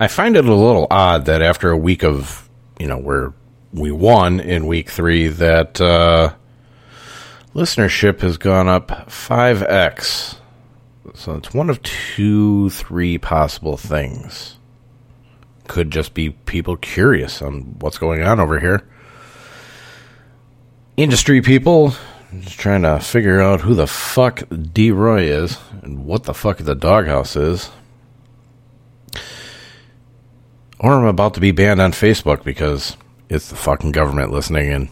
I find it a little odd that after a week of, you know, where we won in week three, that uh, listenership has gone up 5x. So it's one of two, three possible things. Could just be people curious on what's going on over here. Industry people just trying to figure out who the fuck D Roy is and what the fuck the Dawghouse is. Or I'm about to be banned on Facebook because it's the fucking government listening in.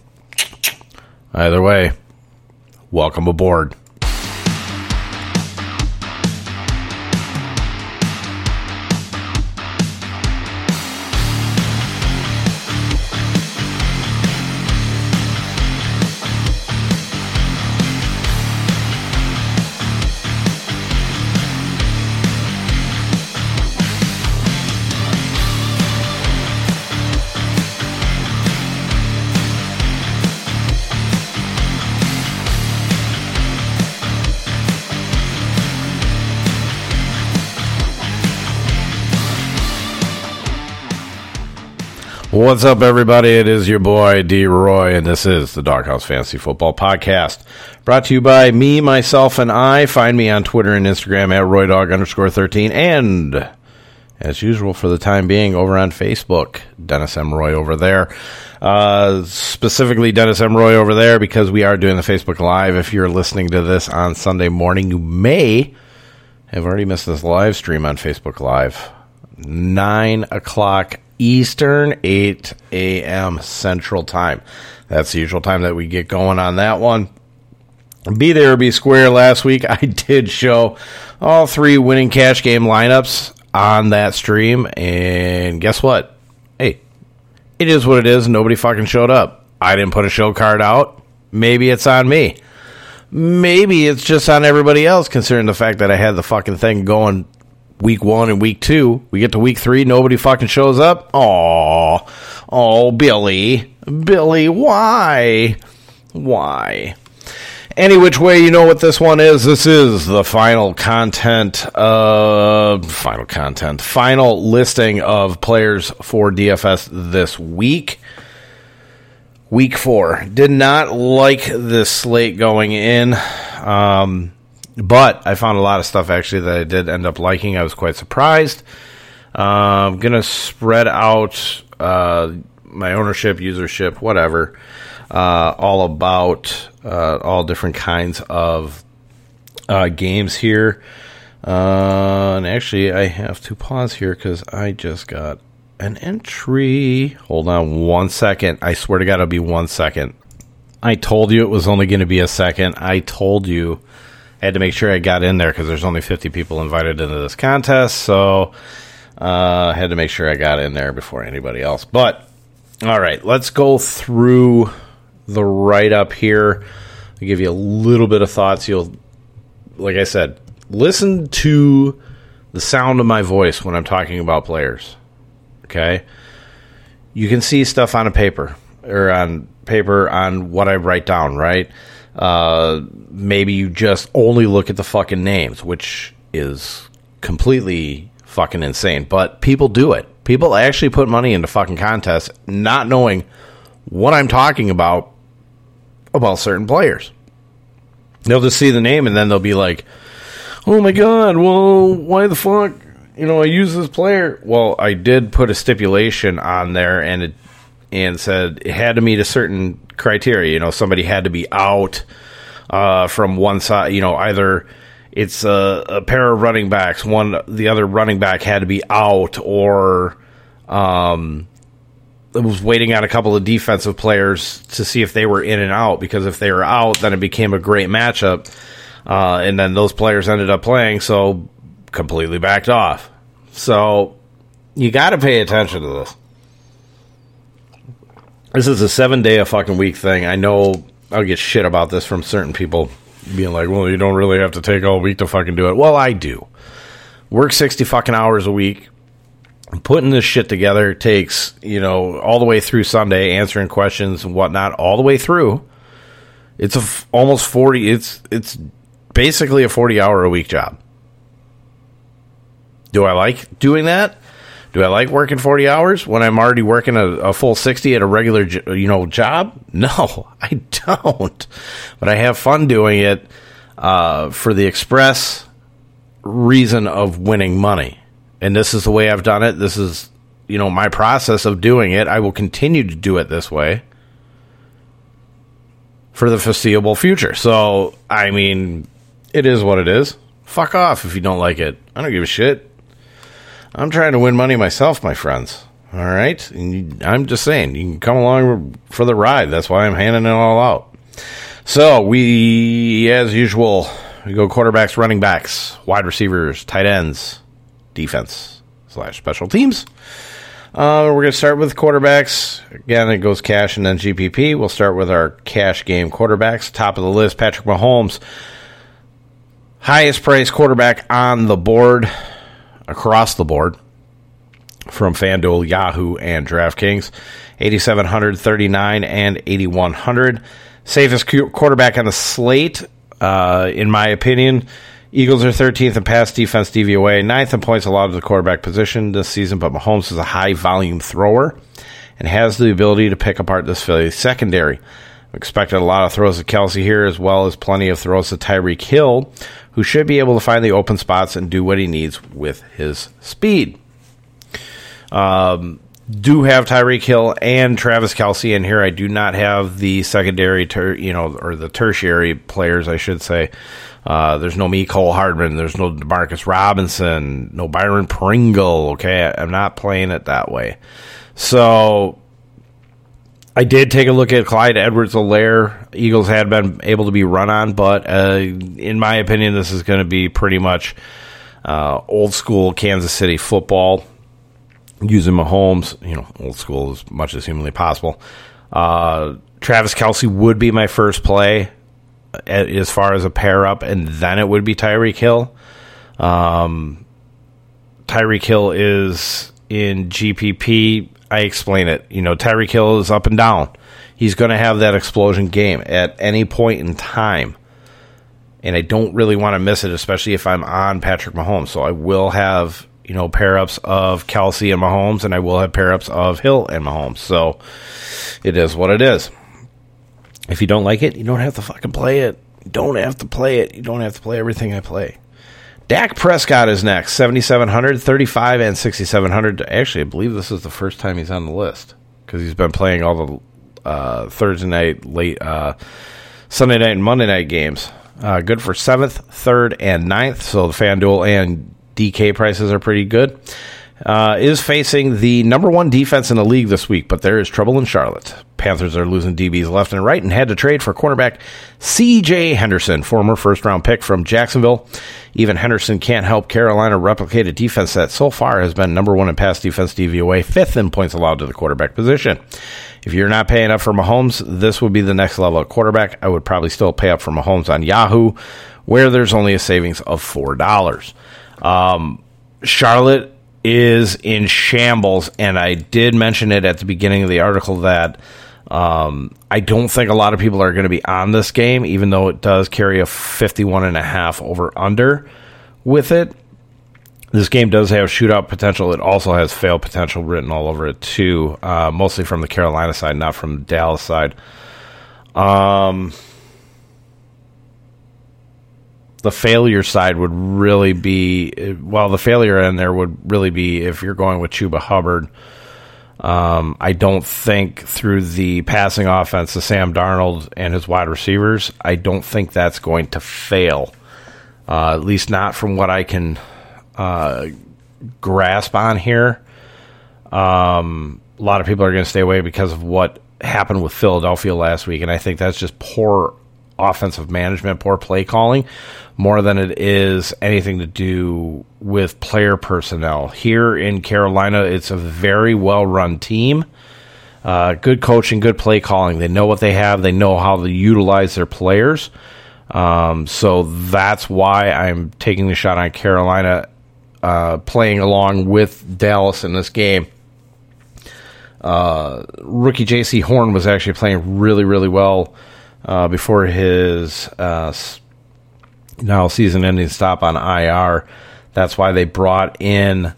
Either way, welcome aboard. What's up, everybody? It is your boy D. Roy, and this is the Dawghouse Fantasy Football Podcast, brought to you by me, myself, and I. Find me on Twitter and Instagram at RoyDog underscore thirteen, and as usual for the time being, over on Facebook, Dennis M. Roy over there. Uh, specifically, Dennis M. Roy over there because we are doing the Facebook Live. If you're listening to this on Sunday morning, you may have already missed this live stream on Facebook Live. Nine o'clock Eastern, 8 a.m. Central Time. That's the usual time that we get going on that one. Be there or be square last week. I did show all three winning cash game lineups on that stream. And guess what? Hey, it is what it is. Nobody fucking showed up. I didn't put a show card out. Maybe it's on me. Maybe it's just on everybody else, considering the fact that I had the fucking thing going week one and week two. We get to week three, nobody fucking shows up. Oh, oh, Billy, Billy, why, why? Any which way, you know what this one is. This is the final content, uh, final content, final listing of players for DFS this week. Week four did not like this slate going in. Um, but I found a lot of stuff actually that I did end up liking. I was quite surprised. Uh, I'm gonna spread out uh, my ownership, usership, whatever, uh, all about uh, all different kinds of uh, games here. Uh, and actually, I have to pause here because I just got an entry. Hold on one second. I swear to God, it'll be one second. I told you it was only going to be a second. I told you I had to make sure I got in there because there's only 50 people invited into this contest. So uh, I had to make sure I got in there before anybody else. But all right, let's go through the write up here. I'll give you a little bit of thoughts. You'll, like I said, listen to the sound of my voice when I'm talking about players. Okay? You can see stuff on a paper or on paper on what I write down, right? Uh, maybe you just only look at the fucking names, which is completely fucking insane. But people do it. People actually put money into fucking contests not knowing what I'm talking about about certain players. They'll just see the name and then they'll be like, oh my god, well, why the fuck? You know, I use this player. Well, I did put a stipulation on there and it and said it had to meet a certain criteria. You know, somebody had to be out uh, from one side. You know, either it's a, a, pair of running backs, one the other running back had to be out, or um, it was waiting on a couple of defensive players to see if they were in and out. Because if they were out, then it became a great matchup, uh, and then those players ended up playing, so completely backed off. So you got to pay attention to this. This is a seven day a fucking week thing. I know I'll get shit about this from certain people being like, well, you don't really have to take all week to fucking do it. Well, I do. Work 60 fucking hours a week. Putting this shit together takes, you know, all the way through Sunday, answering questions and whatnot, all the way through. It's a f- almost 40, it's, it's basically a 40 hour a week job. Do I like doing that? Do I like working 40 hours when I'm already working a, a full 60 at a regular, you know, job? No, I don't. But I have fun doing it uh, for the express reason of winning money. And this is the way I've done it. This is, you know, my process of doing it. I will continue to do it this way for the foreseeable future. So, I mean, it is what it is. Fuck off if you don't like it. I don't give a shit. I'm trying to win money myself, my friends. All right? And I'm just saying, you can come along for the ride. That's why I'm handing it all out. So, we, as usual, we go quarterbacks, running backs, wide receivers, tight ends, defense slash special teams. Uh, we're going to start with quarterbacks. Again, it goes cash and then GPP. We'll start with our cash game quarterbacks. Top of the list, Patrick Mahomes. Highest priced quarterback on the board across the board from FanDuel, Yahoo, and DraftKings. 8,700, 39, and 8,100. Safest quarterback on the slate, uh, in my opinion. Eagles are 13th in pass defense DVOA, ninth in points allowed to the quarterback position this season, but Mahomes is a high volume thrower and has the ability to pick apart this Philly secondary. Expected a lot of throws to Kelce here, as well as plenty of throws to Tyreek Hill, who should be able to find the open spots and do what he needs with his speed. Um, do have Tyreek Hill and Travis Kelce in here. I do not have the secondary, ter- you know, or the tertiary players, I should say. Uh, there's no Mecole Hardman. There's no Demarcus Robinson. No Byron Pringle. Okay, I'm not playing it that way. So I did take a look at Clyde Edwards-Helaire. Eagles had been able to be run on, but uh, in my opinion, this is going to be pretty much uh, old school Kansas City football using Mahomes, you know, old school as much as humanly possible. Uh, Travis Kelce would be my first play uh, as far as a pair up, and then it would be Tyreek Hill. Um, Tyreek Hill is in GPP I explain it. You know, Tyreek Hill is up and down. He's going to have that explosion game at any point in time. And I don't really want to miss it, especially if I'm on Patrick Mahomes. So I will have, you know, pair ups of Kelce and Mahomes, and I will have pair ups of Hill and Mahomes. So it is what it is. If you don't like it, you don't have to fucking play it. You don't have to play it. You don't have to play everything I play. Dak Prescott is next, 7,700, 35, and 6,700. Actually, I believe this is the first time he's on the list because he's been playing all the uh, Thursday night, late uh, Sunday night, and Monday night games. Uh, good for seventh, third, and ninth. So the FanDuel and DK prices are pretty good uh, is facing the number one defense in the league this week, but there is trouble in Charlotte. Panthers are losing DBs left and right and had to trade for cornerback C.J. Henderson, former first round pick from Jacksonville. Even Henderson can't help Carolina replicate a defense that so far has been number one in pass defense DVOA, fifth in points allowed to the quarterback position. If you're not paying up for Mahomes, this would be the next level of quarterback. I would probably still pay up for Mahomes on Yahoo, where there's only a savings of $4. Um, Charlotte is in shambles, and I did mention it at the beginning of the article that um, I don't think a lot of people are going to be on this game, even though it does carry a 51 and a half over under with it. This game does have shootout potential. It also has fail potential written all over it too, uh, mostly from the Carolina side, not from the Dallas side. Um, the failure side would really be well the failure in there would really be if you're going with Chuba Hubbard. Um, I don't think through the passing offense to Sam Darnold and his wide receivers, I don't think that's going to fail. Uh, at least not from what I can uh, grasp on here. Um, a lot of people are going to stay away because of what happened with Philadelphia last week, and I think that's just poor offensive management, poor play calling more than it is anything to do with player personnel. Here in Carolina, it's a very well run team. Uh, good coaching, good play calling. They know what they have, they know how to utilize their players. Um, so that's why I'm taking the shot on Carolina uh, playing along with Dallas in this game. Uh, rookie Jaycee Horn was actually playing really, really well uh, before his uh, now season ending stop on IR. That's why they brought in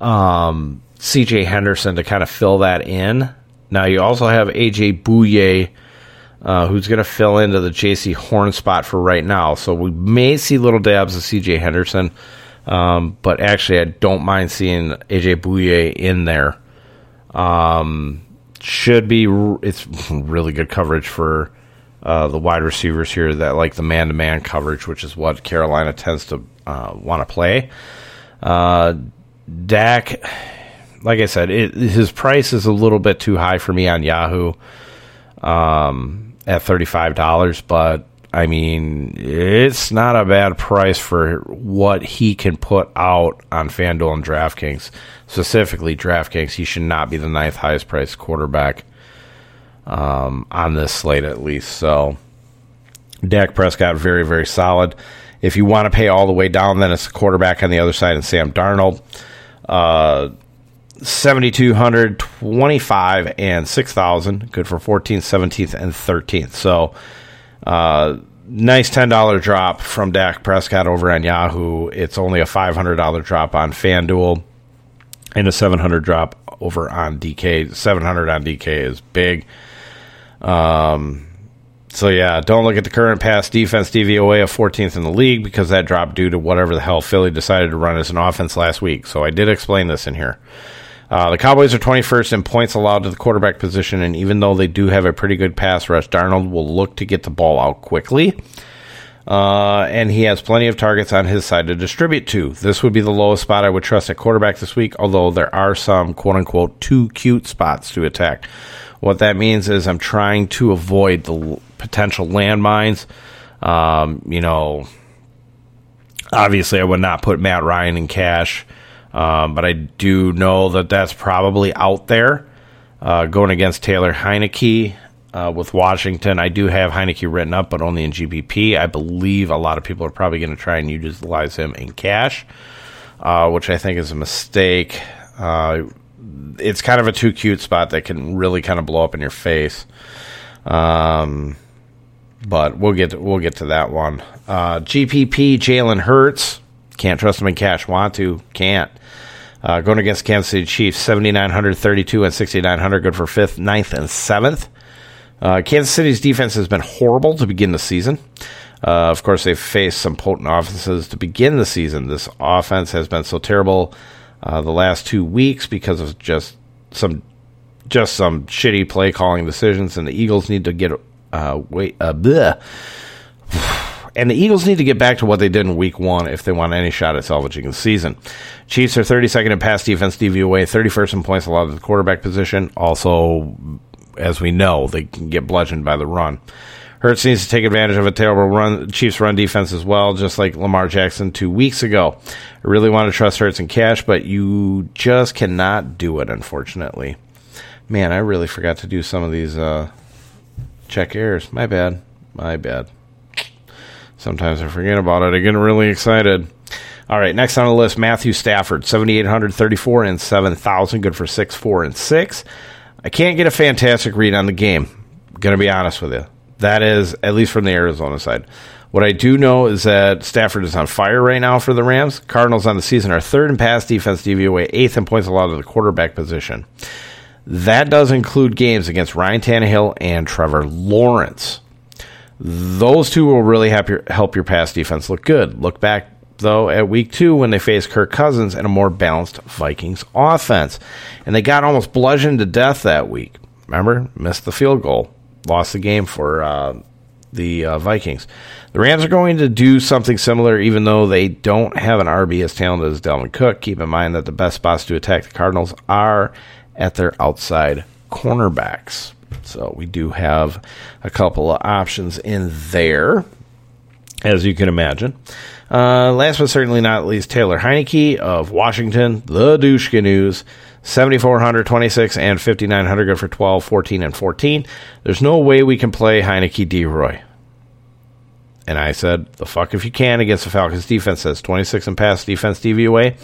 um, CJ Henderson to kind of fill that in. Now you also have AJ Bouye, uh, who's going to fill into the Jaycee Horn spot for right now. So we may see little dabs of CJ Henderson, um, but actually I don't mind seeing AJ Bouye in there. Um, should be it's really good coverage for uh, the wide receivers here that like the man to man coverage, which is what Carolina tends to uh, want to play. Uh, Dak, like I said, it, his price is a little bit too high for me on Yahoo um, at $35, but I mean, it's not a bad price for what he can put out on FanDuel and DraftKings. Specifically, DraftKings, he should not be the ninth highest priced quarterback um, on this slate, at least. So, Dak Prescott, very, very solid. If you want to pay all the way down, then it's the quarterback on the other side and Sam Darnold. Uh, 7,200, 25, and 6,000. Good for 14th, 17th, and 13th. So, uh, nice $10 drop from Dak Prescott over on Yahoo. It's only a $500 drop on FanDuel and a 700 drop over on DK. 700 on DK is big. Um, so yeah, don't look at the current pass defense DVOA of 14th in the league because that dropped due to whatever the hell Philly decided to run as an offense last week. So I did explain this in here. Uh, the Cowboys are 21st in points allowed to the quarterback position, and even though they do have a pretty good pass rush, Darnold will look to get the ball out quickly. Uh, and he has plenty of targets on his side to distribute to. This would be the lowest spot I would trust at quarterback this week, although there are some quote unquote too cute spots to attack. What that means is I'm trying to avoid the potential landmines. Um, you know, obviously, I would not put Matt Ryan in cash. Um, but I do know that that's probably out there uh, going against Taylor Heinicke uh, with Washington. I do have Heinicke written up, but only in GPP. I believe a lot of people are probably going to try and utilize him in cash, uh, which I think is a mistake. It's kind of a too cute spot that can really kind of blow up in your face. Um, but we'll get to, we'll get to that one. Uh, GPP Jalen Hurts can't trust him in cash. Want to can't. Uh, going against Kansas City Chiefs, 7,932 and 6,900, good for fifth, ninth, and seventh. Uh, Kansas City's defense has been horrible to begin the season. Uh, of course, they've faced some potent offenses to begin the season. This offense has been so terrible uh, the last two weeks because of just some just some shitty play calling decisions, and the Eagles need to get uh, wait. Uh, and the Eagles need to get back to what they did in week one if they want any shot at salvaging the season. Chiefs are 32nd in pass defense DVOA, 31st in points allowed to the quarterback position. Also, as we know, they can get bludgeoned by the run. Hurts needs to take advantage of a terrible run Chiefs run defense as well, just like Lamar Jackson two weeks ago. I really want to trust Hurts and cash, but you just cannot do it, unfortunately. Man, I really forgot to do some of these uh, check errors. My bad. My bad. Sometimes I forget about it. I get really excited. All right, next on the list, Matthew Stafford, 7,834 and 7,000, good for 6, 4, and 6. I can't get a fantastic read on the game. Going to be honest with you. That is, at least from the Arizona side. What I do know is that Stafford is on fire right now for the Rams. Cardinals on the season are third in pass defense DVOA, eighth in points allowed to the quarterback position. That does include games against Ryan Tannehill and Trevor Lawrence. Those two will really help your, help your pass defense look good. Look back, though, at week two when they faced Kirk Cousins and a more balanced Vikings offense. And they got almost bludgeoned to death that week. Remember? Missed the field goal. Lost the game for uh, the uh, Vikings. The Rams are going to do something similar, even though they don't have an RB as talented as Dalvin Cook. Keep in mind that the best spots to attack the Cardinals are at their outside cornerbacks. So we do have a couple of options in there, as you can imagine. Uh, last but certainly not least, Taylor Heinicke of Washington, the Douche News. 7,400, 26, and 5,900 good for 12, 14, and 14. There's no way we can play Heinicke D. Roy. And I said, the fuck if you can against the Falcons defense that's 26 and pass defense DVOA.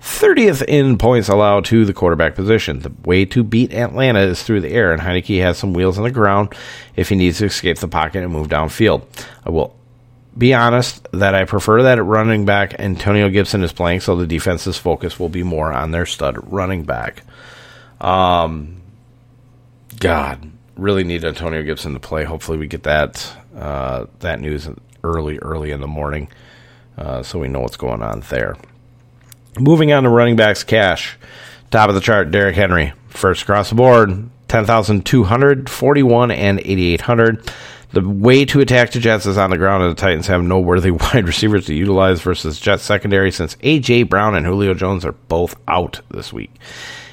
30th in points allowed to the quarterback position. The way to beat Atlanta is through the air, and Heinicke has some wheels on the ground if he needs to escape the pocket and move downfield. I will be honest that I prefer that at running back Antonio Gibson is playing, so the defense's focus will be more on their stud running back. Um, God, really need Antonio Gibson to play. Hopefully, we get that uh, that news early, early in the morning, uh, so we know what's going on there. Moving on to running backs, cash. Top of the chart, Derrick Henry. First across the board, 10,200, 41, and 8,800. The way to attack the Jets is on the ground, and the Titans have no worthy wide receivers to utilize versus Jets secondary since A.J. Brown and Julio Jones are both out this week.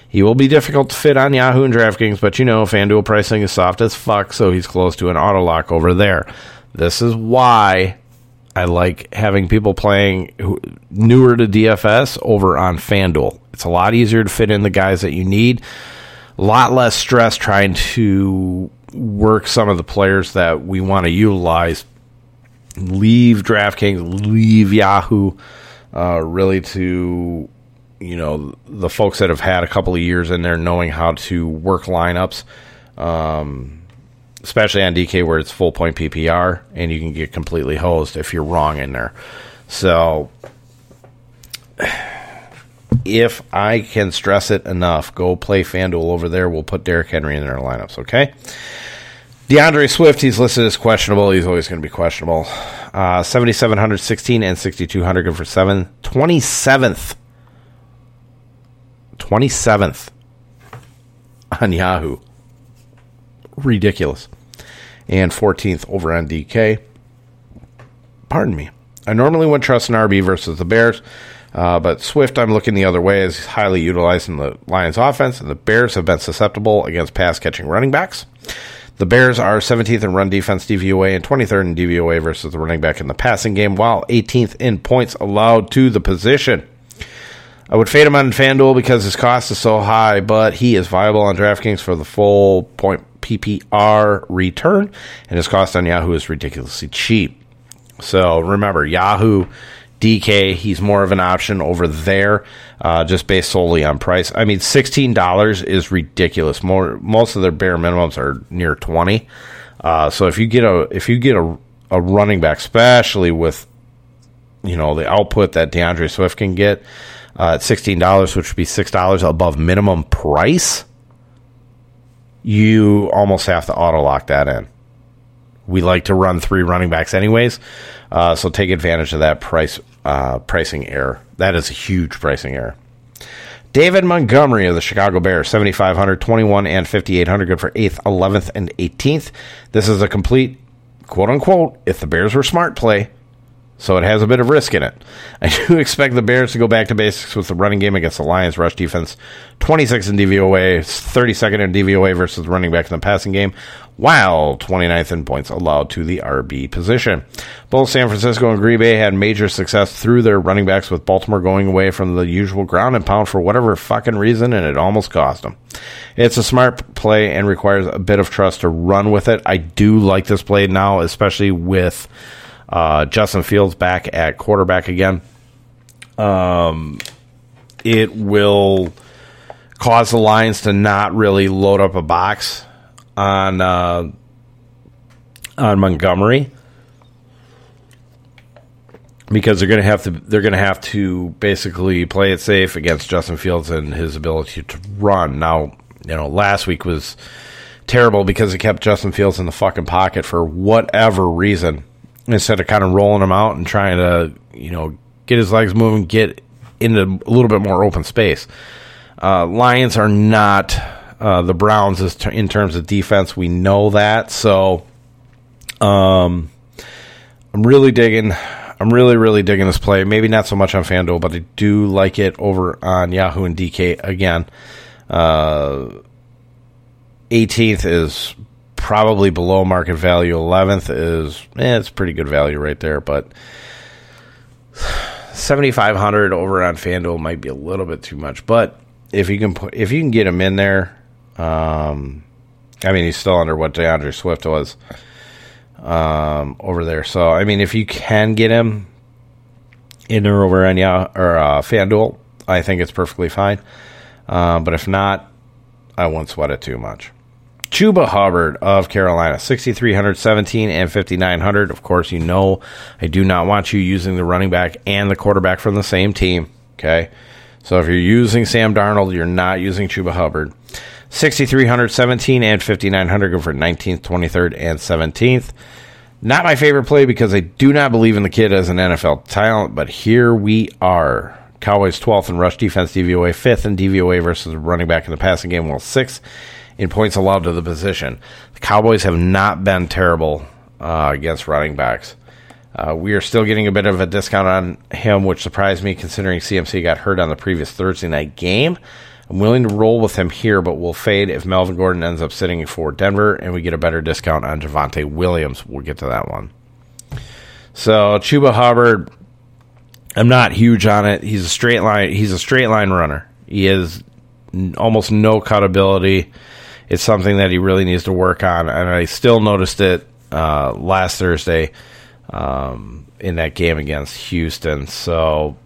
He will be difficult to fit on Yahoo and DraftKings, but you know, FanDuel pricing is soft as fuck, so he's close to an auto lock over there. This is why I like having people playing who, newer to DFS over on FanDuel. It's a lot easier to fit in the guys that you need. A lot less stress trying to work some of the players that we want to utilize. Leave DraftKings, leave Yahoo, uh, really to you know the folks that have had a couple of years in there knowing how to work lineups. Um, especially on DK where it's full point PPR and you can get completely hosed if you're wrong in there. So if I can stress it enough, go play FanDuel over there. We'll put Derrick Henry in their lineups, okay? D'Andre Swift, he's listed as questionable. He's always going to be questionable. Uh, 7,716 and 6,200 good for 7. 27th. 27th on Yahoo ridiculous. And 14th over on DK. Pardon me. I normally would trust an RB versus the Bears, uh, but Swift, I'm looking the other way, is highly utilized in the Lions offense, and the Bears have been susceptible against pass catching running backs. The Bears are 17th in run defense DVOA and 23rd in DVOA versus the running back in the passing game, while 18th in points allowed to the position. I would fade him on FanDuel because his cost is so high, but he is viable on DraftKings for the full point PPR return, and his cost on Yahoo is ridiculously cheap. So remember, Yahoo DK, he's more of an option over there, uh, just based solely on price. I mean, sixteen dollars is ridiculous. More, most of their bare minimums are near twenty. Uh, so if you get a if you get a, a running back, especially with you know the output that D'Andre Swift can get uh, at sixteen dollars, which would be six dollars above minimum price, you almost have to auto lock that in. We like to run three running backs anyways, uh, so take advantage of that price uh, pricing error. That is a huge pricing error. David Montgomery of the Chicago Bears, 7,500, 21, and 5,800, good for 8th, 11th, and 18th. This is a complete, quote unquote, if the Bears were smart play, so it has a bit of risk in it. I do expect the Bears to go back to basics with the running game against the Lions rush defense. 26 in DVOA, 32nd in DVOA versus running back in the passing game, while 29th in points allowed to the RB position. Both San Francisco and Green Bay had major success through their running backs with Baltimore going away from the usual ground and pound for whatever fucking reason, and it almost cost them. It's a smart play and requires a bit of trust to run with it. I do like this play now, especially with uh, Justin Fields back at quarterback again. Um, it will cause the Lions to not really load up a box on uh, on Montgomery because they're going to have to they're going to have to basically play it safe against Justin Fields and his ability to run. Now, you know, last week was terrible because it kept Justin Fields in the fucking pocket for whatever reason instead of kind of rolling him out and trying to, you know, get his legs moving, get into a little bit more open space. Uh, Lions are not uh, the Browns in terms of defense. We know that. So um, I'm really digging. I'm really, really digging this play. Maybe not so much on FanDuel, but I do like it over on Yahoo and DK again. Uh, 18th is probably below market value. 11th is, eh, it's pretty good value right there, but 7,500 over on FanDuel might be a little bit too much. But if you can put, if you can get him in there, um, I mean, he's still under what D'Andre Swift was um, over there. So, I mean, if you can get him in or over on yeah, or uh, FanDuel, I think it's perfectly fine. Uh, but if not, I won't sweat it too much. Chuba Hubbard of Carolina, 6,317 and 5,900. Of course, you know I do not want you using the running back and the quarterback from the same team. Okay. So if you're using Sam Darnold, you're not using Chuba Hubbard. 6,317 and 5,900 go for 19th, 23rd, and 17th. Not my favorite play because I do not believe in the kid as an NFL talent, but here we are. Cowboys 12th in rush defense DVOA, 5th in DVOA versus running back in the passing game, well, 6th in points allowed to the position. The Cowboys have not been terrible uh, against running backs. Uh, we are still getting a bit of a discount on him, which surprised me considering CMC got hurt on the previous Thursday night game. I'm willing to roll with him here, but we'll fade if Melvin Gordon ends up sitting for Denver and we get a better discount on Javonte Williams. We'll get to that one. So Chuba Hubbard, I'm not huge on it. He's a straight line. He's a straight line runner. He has almost no cut ability it's something that he really needs to work on. And I still noticed it uh, last Thursday um, in that game against Houston. So,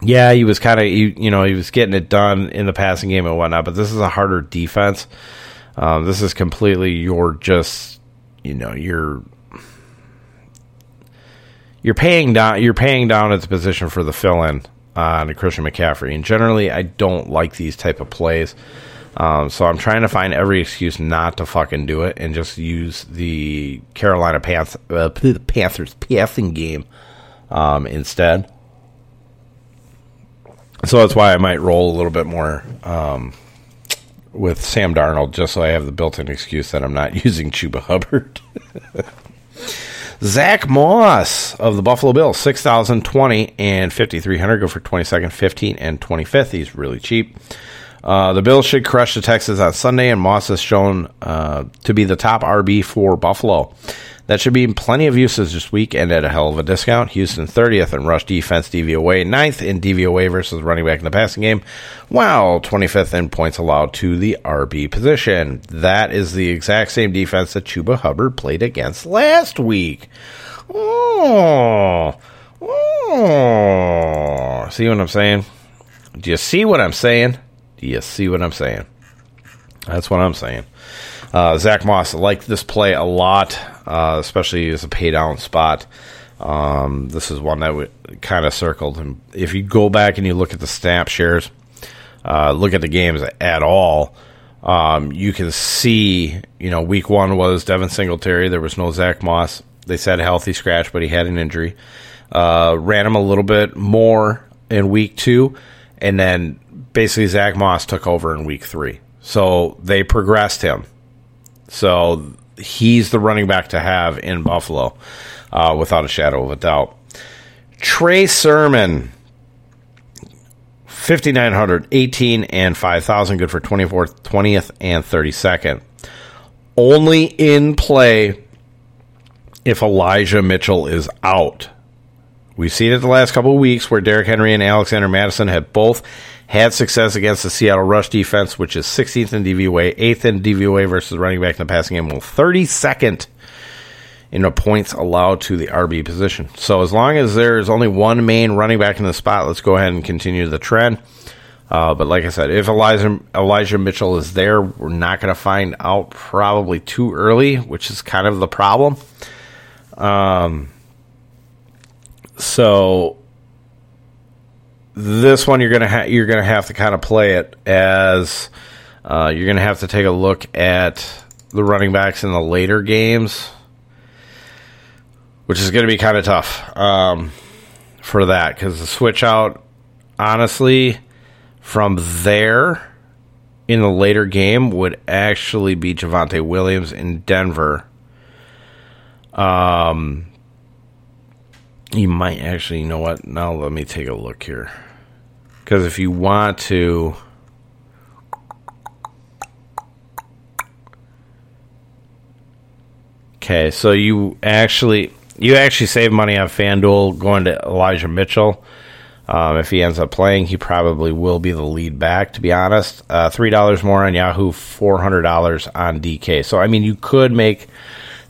yeah, he was kind of, you know, he was getting it done in the passing game and whatnot, but this is a harder defense. Um, this is completely your just, you know, you're you're paying down you're paying down its position for the fill in on Christian McCaffrey. And generally, I don't like these type of plays. Um, so I'm trying to find every excuse not to fucking do it and just use the Carolina Panth- uh, Panthers passing game um, instead. So that's why I might roll a little bit more um, with Sam Darnold, just so I have the built-in excuse that I'm not using Chuba Hubbard. Zach Moss of the Buffalo Bills, 6,020 and 5,300 go for 22nd, 15, and 25th. He's really cheap. Uh, the Bills should crush the Texans on Sunday, and Moss has shown uh, to be the top RB for Buffalo. That should be plenty of uses this week and at a hell of a discount. Houston 30th in rush defense DVOA, 9th in DVOA versus running back in the passing game, while 25th in points allowed to the RB position. That is the exact same defense that Chuba Hubbard played against last week. Oh, oh. See what I'm saying? Do you see what I'm saying? You see what I'm saying? That's what I'm saying. Uh, Zach Moss liked this play a lot, uh, especially as a pay down spot. Um, this is one that kind of circled. And if you go back and you look at the snap shares, uh, look at the games at all, um, you can see, you know, week one was Devin Singletary. There was no Zach Moss. They said healthy scratch, but he had an injury. Uh, ran him a little bit more in week two. And then basically Zach Moss took over in week three. So they progressed him. So he's the running back to have in Buffalo, uh, without a shadow of a doubt. Trey Sermon, 5,900, 18, and 5,000, good for 24th, 20th, and 32nd. Only in play if Elijah Mitchell is out. We've seen it the last couple of weeks where Derrick Henry and Alexander Mattison have both had success against the Seattle rush defense, which is 16th in DVOA, 8th in DVOA versus running back in the passing game, well, 32nd in the points allowed to the RB position. So as long as there's only one main running back in the spot, let's go ahead and continue the trend. Uh, but like I said, if Elijah, Elijah Mitchell is there, we're not going to find out probably too early, which is kind of the problem. Um, so this one you're gonna ha- you're gonna have to kind of play it as uh, you're gonna have to take a look at the running backs in the later games, which is gonna be kind of tough um, for that because the switch out, honestly, from there in the later game would actually be Javonte Williams in Denver. Um, you might actually, you know what? Now let me take a look here. Because if you want to. Okay, so you actually you actually save money on FanDuel going to Elijah Mitchell. Um, if he ends up playing, he probably will be the lead back. To be honest, uh, three dollars more on Yahoo, four hundred dollars on DK. So I mean, you could make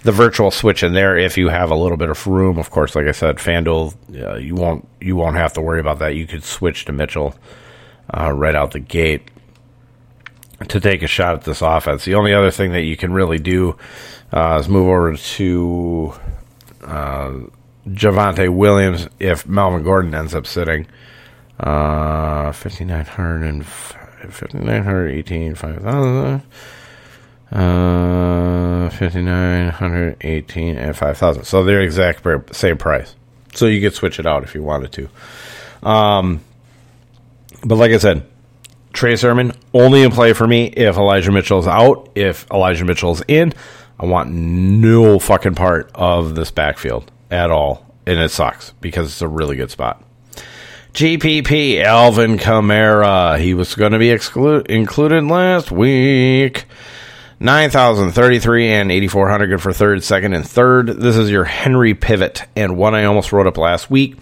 the virtual switch in there if you have a little bit of room. Of course, like I said, FanDuel, uh, you won't you won't have to worry about that. You could switch to Mitchell uh, right out the gate. to take a shot at this offense. The only other thing that you can really do uh, is move over to uh, Javonte Williams if Melvin Gordon ends up sitting. Uh, 5,900 and 5,918, 5,000. Uh, 5,918 and 5,000. So they're exact same price. So you could switch it out if you wanted to. Um, but like I said, Trey Sermon only in play for me if Elijah Mitchell is out. If Elijah Mitchell is in, I want no fucking part of this backfield at all. And it sucks because it's a really good spot. GPP, Alvin Kamara. He was going to be exclu- included last week. 9,033 and 8,400 good for third, second, and third. This is your Henry pivot and one I almost wrote up last week.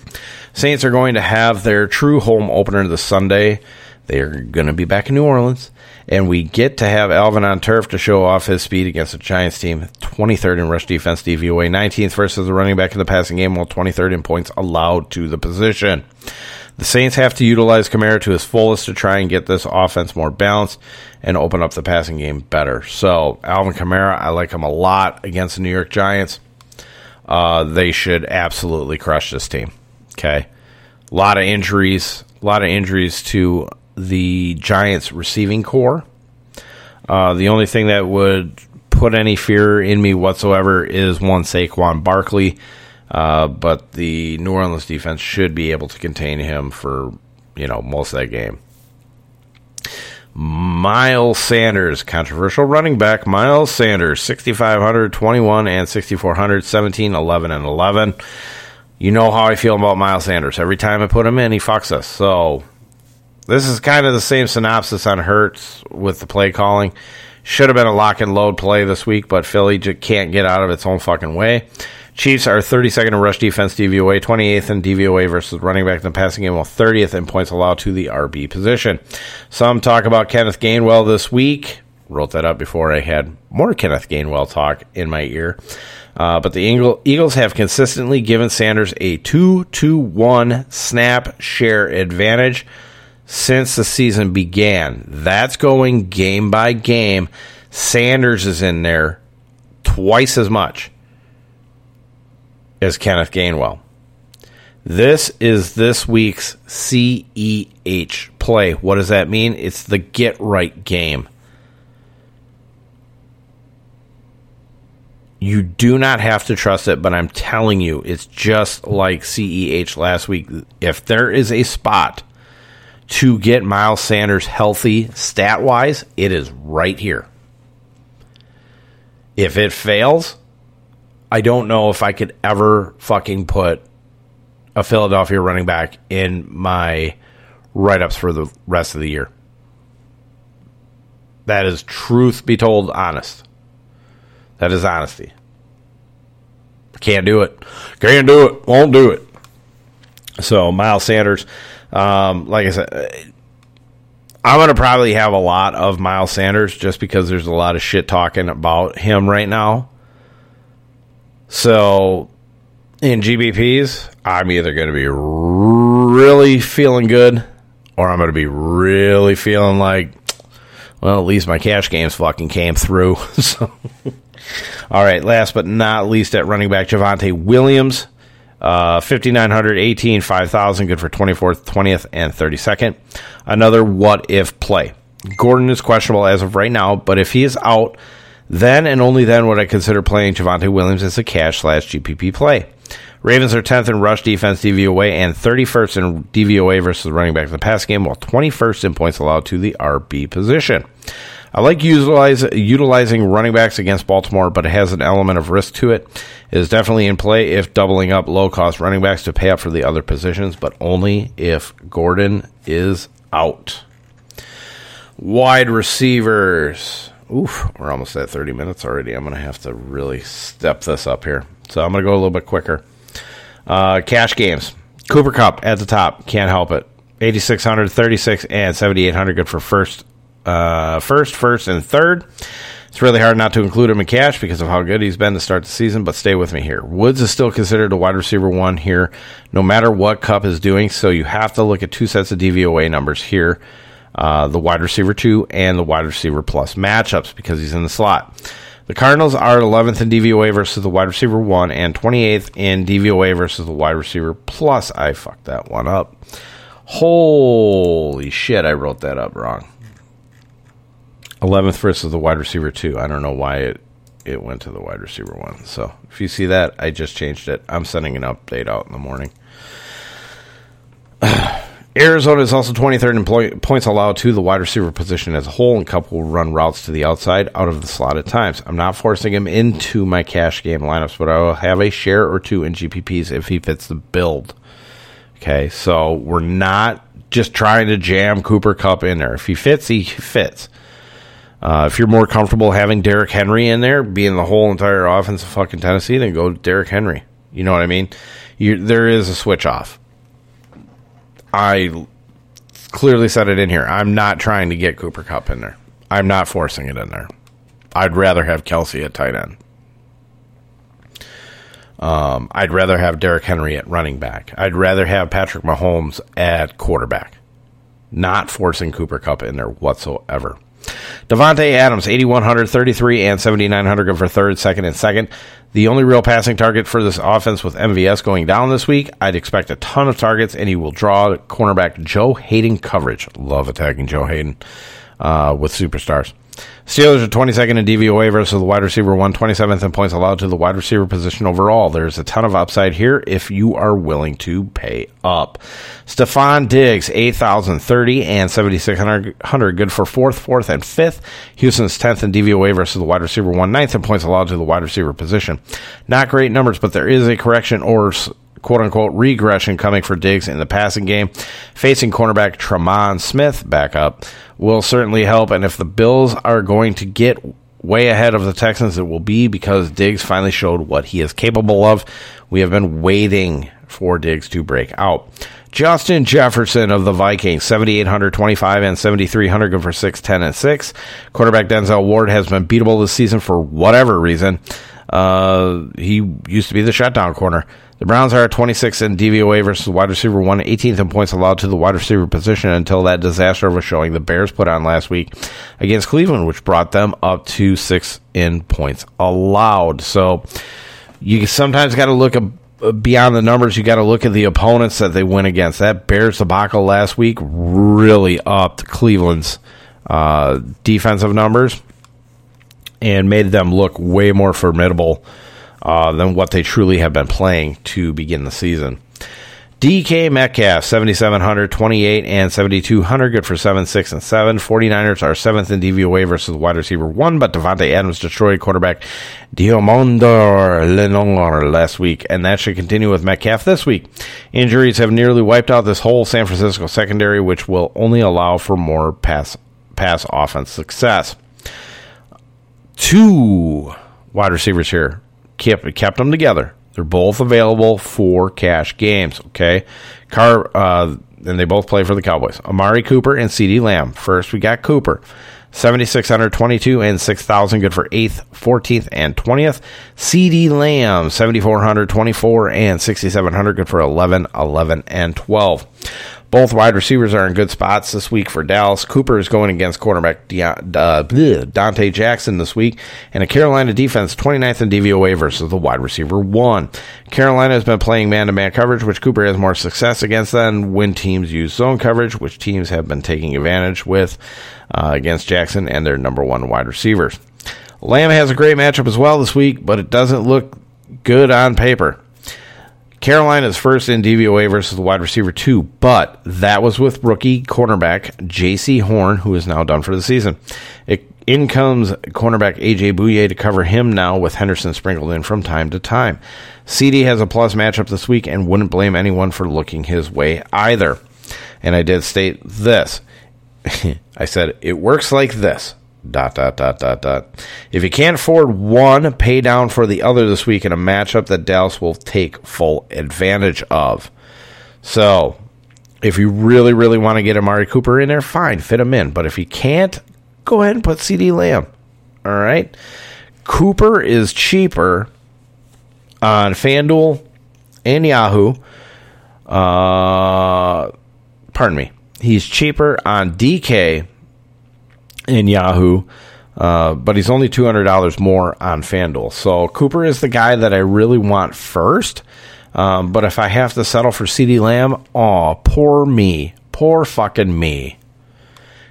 Saints are going to have their true home opener this Sunday. They're going to be back in New Orleans, and we get to have Alvin on turf to show off his speed against the Giants team. 23rd in rush defense DVOA, 19th versus the running back in the passing game, while 23rd in points allowed to the position. The Saints have to utilize Kamara to his fullest to try and get this offense more balanced and open up the passing game better. So, Alvin Kamara, I like him a lot against the New York Giants. Uh, they should absolutely crush this team. Okay. A lot of injuries, a lot of injuries to the Giants receiving core. Uh, the only thing that would put any fear in me whatsoever is one Saquon Barkley. Uh, but the New Orleans defense should be able to contain him for you know most of that game. Miles Sanders, controversial running back. Miles Sanders, 6,500, 21, and 6,400, 17, 11, and 11. You know how I feel about Miles Sanders. Every time I put him in, he fucks us. So this is kind of the same synopsis on Hurts with the play calling. Should have been a lock and load play this week, but Philly just can't get out of its own fucking way. Chiefs are 32nd in rush defense DVOA, 28th in DVOA versus running back in the passing game, while 30th in points allowed to the RB position. Some talk about Kenneth Gainwell this week. Wrote that up before I had more Kenneth Gainwell talk in my ear. Uh, but the Eagles have consistently given Sanders a 2 to 1 snap share advantage since the season began. That's going game by game. Sanders is in there twice as much as Kenneth Gainwell. This is this week's CEH play. What does that mean? It's the get right game. You do not have to trust it, but I'm telling you, it's just like CEH last week. If there is a spot to get Miles Sanders healthy stat wise, it is right here. If it fails, I don't know if I could ever fucking put a Philadelphia running back in my write ups for the rest of the year. That is truth be told, honest. That is honesty. Can't do it. Can't do it. Won't do it. So Miles Sanders, um, like I said, I'm going to probably have a lot of Miles Sanders just because there's a lot of shit talking about him right now. So in GPPs, I'm either going to be really feeling good or I'm going to be really feeling like, well, at least my cash games fucking came through. so, all right, last but not least at running back, Javonte Williams. Uh, 5,900, 18, 5,000, good for 24th, 20th, and 32nd. Another what if play. Gordon is questionable as of right now, but if he is out, then and only then would I consider playing Javonte Williams as a cash slash GPP play. Ravens are 10th in rush defense DVOA and 31st in DVOA versus running back in the pass game, while 21st in points allowed to the RB position. I like utilize, utilizing running backs against Baltimore, but it has an element of risk to it. It is definitely in play if doubling up low cost running backs to pay up for the other positions, but only if Gordon is out. Wide receivers. Oof, we're almost at 30 minutes already. I'm going to have to really step this up here. So I'm going to go a little bit quicker. Uh, cash games. Cooper Kupp at the top. Can't help it. 8,600, 36, and 7,800. Good for first, uh, first, first, and third. It's really hard not to include him in cash because of how good he's been to start the season, but stay with me here. Woods is still considered a wide receiver one here, no matter what Kupp is doing, so you have to look at two sets of DVOA numbers here. Uh, the wide receiver two, and the wide receiver plus matchups because he's in the slot. The Cardinals are 11th in DVOA versus the wide receiver one and 28th in DVOA versus the wide receiver plus. I fucked that one up. Holy shit, I wrote that up wrong. 11th versus the wide receiver two. I don't know why it it went to the wide receiver one. So if you see that, I just changed it. I'm sending an update out in the morning. Arizona is also 23rd in points allowed to the wide receiver position as a whole, and Kupp will run routes to the outside out of the slot at times. I'm not forcing him into my cash game lineups, but I will have a share or two in GPPs if he fits the build. Okay, so we're not just trying to jam Cooper Kupp in there. If he fits, he fits. Uh, if you're more comfortable having Derrick Henry in there, being the whole entire offense of fucking Tennessee, then go Derrick Henry. You know what I mean? You, there is a switch off. I clearly said it in here. I'm not trying to get Cooper Kupp in there. I'm not forcing it in there. I'd rather have Kelce at tight end. Um, I'd rather have Derrick Henry at running back. I'd rather have Patrick Mahomes at quarterback. Not forcing Cooper Kupp in there whatsoever. Davante Adams, 8,100, 33, and 7,900 go for third, second, and second. The only real passing target for this offense with MVS going down this week, I'd expect a ton of targets, and he will draw cornerback Joe Haden coverage. Love attacking Joe Haden uh, with superstars. Steelers are 22nd in DVOA versus the wide receiver one, 27th in points allowed to the wide receiver position overall. There's a ton of upside here if you are willing to pay up. Stefon Diggs, 8,030 and 7,600, good for fourth, fourth, and fifth. Houston's 10th in DVOA versus the wide receiver one, ninth in points allowed to the wide receiver position. Not great numbers, but there is a correction or quote unquote regression coming for Diggs in the passing game. Facing cornerback Tremon Smith back up will certainly help. And if the Bills are going to get way ahead of the Texans, it will be because Diggs finally showed what he is capable of. We have been waiting for Diggs to break out. Justin Jefferson of the Vikings, 7,825 and 7,300, good for 6, 10, and 6. Quarterback Denzel Ward has been beatable this season for whatever reason. Uh, he used to be the shutdown corner. The Browns are 26 in DVOA versus wide receiver one, 18th in points allowed to the wide receiver position until that disaster of a showing the Bears put on last week against Cleveland, which brought them up to six in points allowed. So you sometimes got to look beyond the numbers. You got to look at the opponents that they went against. That Bears debacle last week really upped Cleveland's uh, defensive numbers and made them look way more formidable uh, than what they truly have been playing to begin the season. DK Metcalf, 7,700, 28, and 7,200. Good for 7, 6, and 7. 49ers are 7th in DVOA versus wide receiver 1, but Davante Adams destroyed quarterback Deommodore Lenoir last week, and that should continue with Metcalf this week. Injuries have nearly wiped out this whole San Francisco secondary, which will only allow for more pass, pass offense success. Two wide receivers here kept kept them together. They're both available for cash games. Okay, Car uh, and they both play for the Cowboys. Amari Cooper and CeeDee Lamb. First, we got Cooper. 7,622 and 6,000 good for 8th, 14th, and 20th. CD Lamb, 7,424 and 6,700 good for 11, 11, and 12. Both wide receivers are in good spots this week for Dallas. Cooper is going against quarterback uh, Donte Jackson this week, and a Carolina defense 29th in DVOA versus the wide receiver one. Carolina has been playing man-to-man coverage, which Cooper has more success against than when teams use zone coverage, which teams have been taking advantage with uh, against Jackson and their number one wide receivers. Lamb has a great matchup as well this week, but it doesn't look good on paper. Carolina is first in DVOA versus the wide receiver two, but that was with rookie cornerback Jaycee Horn, who is now done for the season. It, in comes cornerback AJ Bouye to cover him now, with Henderson sprinkled in from time to time. CD has a plus matchup this week and wouldn't blame anyone for looking his way either. And I did state this. I said it works like this dot dot dot dot dot. If you can't afford one, pay down for the other this week in a matchup that Dallas will take full advantage of. So, if you really, really want to get Amari Cooper in there, fine, fit him in. But if you can't, go ahead and put CD Lamb. All right. Cooper is cheaper on FanDuel and Yahoo. Uh, pardon me. He's cheaper on DK in Yahoo, uh, but he's only $200 more on FanDuel. So Cooper is the guy that I really want first. Um, but if I have to settle for CD Lamb, oh, poor me. Poor fucking me.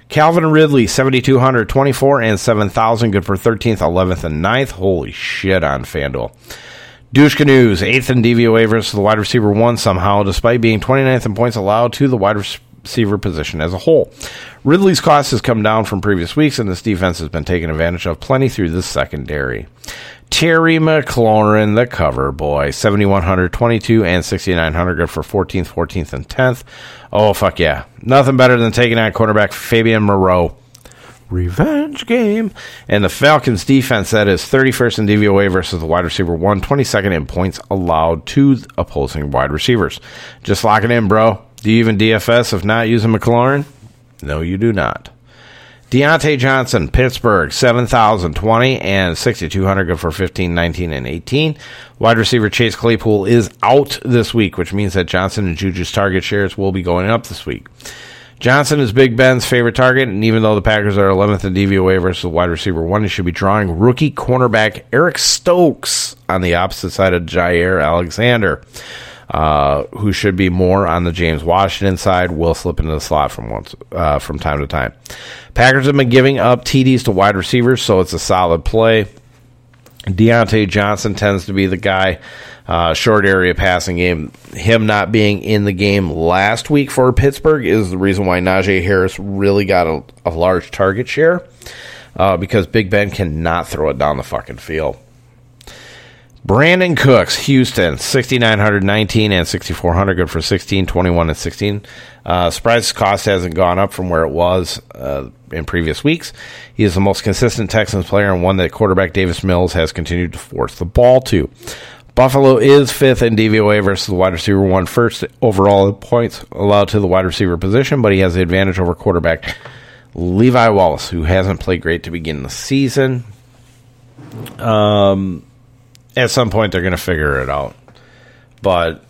Calvin Ridley, 7,200, 24, and 7,000. Good for 13th, 11th, and 9th. Holy shit on FanDuel. Douche Canoes, 8th in DVOA versus the wide receiver 1 somehow, despite being 29th in points allowed to the wide receiver position as a whole. Ridley's cost has come down from previous weeks, and this defense has been taken advantage of plenty through the secondary. Terry McLaurin, the cover boy, 7,100, 22, and 6,900. Good for 14th, 14th, and 10th. Oh, fuck yeah. Nothing better than taking out quarterback Fabian Moreau. Revenge game. And the Falcons defense, that is 31st in DVOA versus the wide receiver 1, 22nd in points allowed to opposing wide receivers. Just lock it in, bro. Do you even DFS if not using McLaurin? No, you do not. Diontae Johnson, Pittsburgh, 7,020 and 6,200, good for 15, 19, and 18. Wide receiver Chase Claypool is out this week, which means that Johnson and Juju's target shares will be going up this week. Johnson is Big Ben's favorite target, and even though the Packers are 11th in DVOA versus wide receiver one, he should be drawing rookie cornerback Eric Stokes on the opposite side of Jaire Alexander uh, who should be more on the James Washington side, will slip into the slot from once uh, from time to time. Packers have been giving up TDs to wide receivers, so it's a solid play. Diontae Johnson tends to be the guy, uh, short area passing game. Him not being in the game last week for Pittsburgh is the reason why Najee Harris really got a, a large target share uh, because Big Ben cannot throw it down the fucking field. Brandin Cooks, Houston, 6,919 and 6,400, good for 16, 21, and 16. Uh, surprise cost hasn't gone up from where it was uh, in previous weeks. He is the most consistent Texans player and one that quarterback Davis Mills has continued to force the ball to. Buffalo is fifth in DVOA versus the wide receiver one, first overall in points allowed to the wide receiver position, but he has the advantage over quarterback Levi Wallace, who hasn't played great to begin the season. Um, at some point they're going to figure it out. But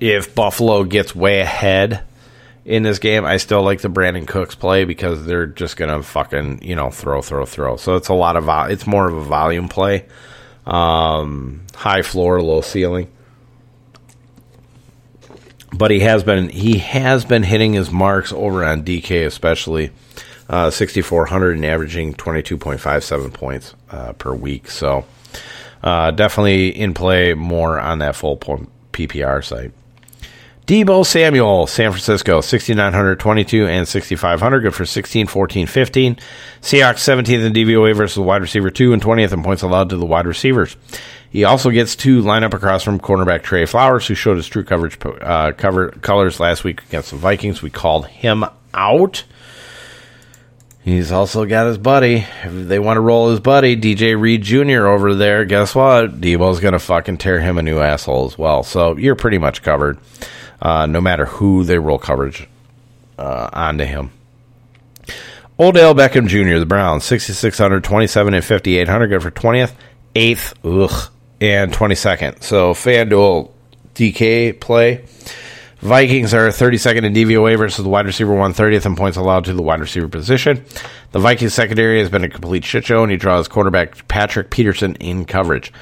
if Buffalo gets way ahead in this game, I still like the Brandin Cooks play because they're just going to fucking you know throw, throw, throw. So it's a lot of vo- it's more of a volume play, um, high floor, low ceiling. But he has been he has been hitting his marks over on DK especially. Uh, 6,400 and averaging 22.57 points uh, per week. So, uh, definitely in play more on that full PPR site. Deebo Samuel, San Francisco, 6,922 and 6,500. Good for 16, 14, 15. Seahawks 17th in DVOA versus the wide receiver 2 and 20th in points allowed to the wide receivers. He also gets to line up across from cornerback Tre Flowers, who showed his true coverage uh, cover colors last week against the Vikings. We called him out. He's also got his buddy. If they want to roll his buddy, DJ Reed Jr. over there, guess what? Deebo's going to fucking tear him a new asshole as well. So you're pretty much covered, uh, no matter who they roll coverage uh, onto him. Odell Beckham Jr., the Browns, 6,600, 27, and 5,800. Good for 20th, 8th, ugh, and 22nd. So FanDuel DK play. Vikings are 32nd in DVOA versus the wide receiver 130th in points allowed to the wide receiver position. The Vikings secondary has been a complete shit show, and he draws quarterback Patrick Peterson in coverage.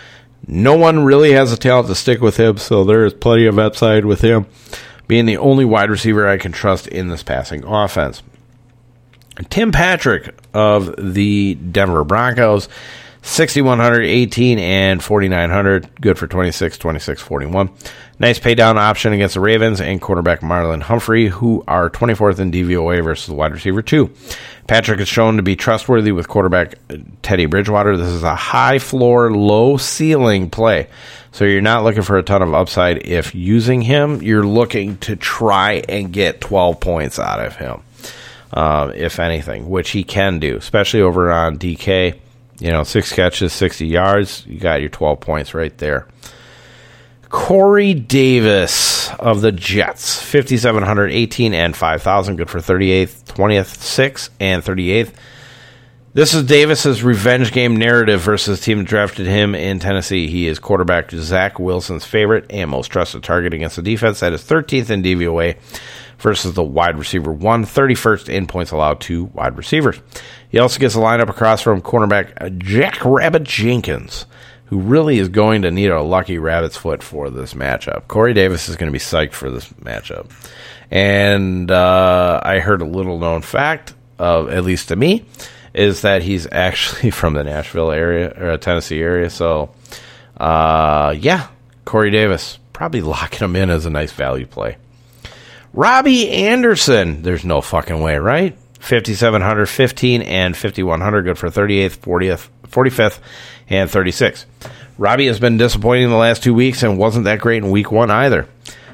No one really has the talent to stick with him, so there is plenty of upside with him being the only wide receiver I can trust in this passing offense. Tim Patrick of the Denver Broncos 6,100, 18, and 4,900. Good for 26, 26, 41. Nice pay down option against the Ravens and quarterback Marlon Humphrey, who are 24th in DVOA versus the wide receiver 2. Patrick is shown to be trustworthy with quarterback Teddy Bridgewater. This is a high floor, low ceiling play. So you're not looking for a ton of upside if using him. You're looking to try and get 12 points out of him, uh, if anything, which he can do, especially over on DK. You know, six catches, 60 yards. You got your 12 points right there. Corey Davis of the Jets, 5,718 and 5,000. Good for 38th, 20th, 6th, and 38th. This is Davis's revenge game narrative versus the team that drafted him in Tennessee. He is quarterback Zach Wilson's favorite and most trusted target against the defense that is 13th in DVOA versus the wide receiver one, 31st in points allowed to wide receivers. He also gets a lineup across from cornerback Jack Rabbit Jenkins, who really is going to need a lucky rabbit's foot for this matchup. Corey Davis is going to be psyched for this matchup. And uh, I heard a little known fact, of, at least to me, is that he's actually from the Nashville area or Tennessee area. So, uh, yeah, Corey Davis probably locking him in as a nice value play. Robbie Anderson, there's no fucking way, right? 5700, 15, and 5100, good for 38th, 40th, 45th, and 36. Robbie has been disappointing the last two weeks and wasn't that great in week one either.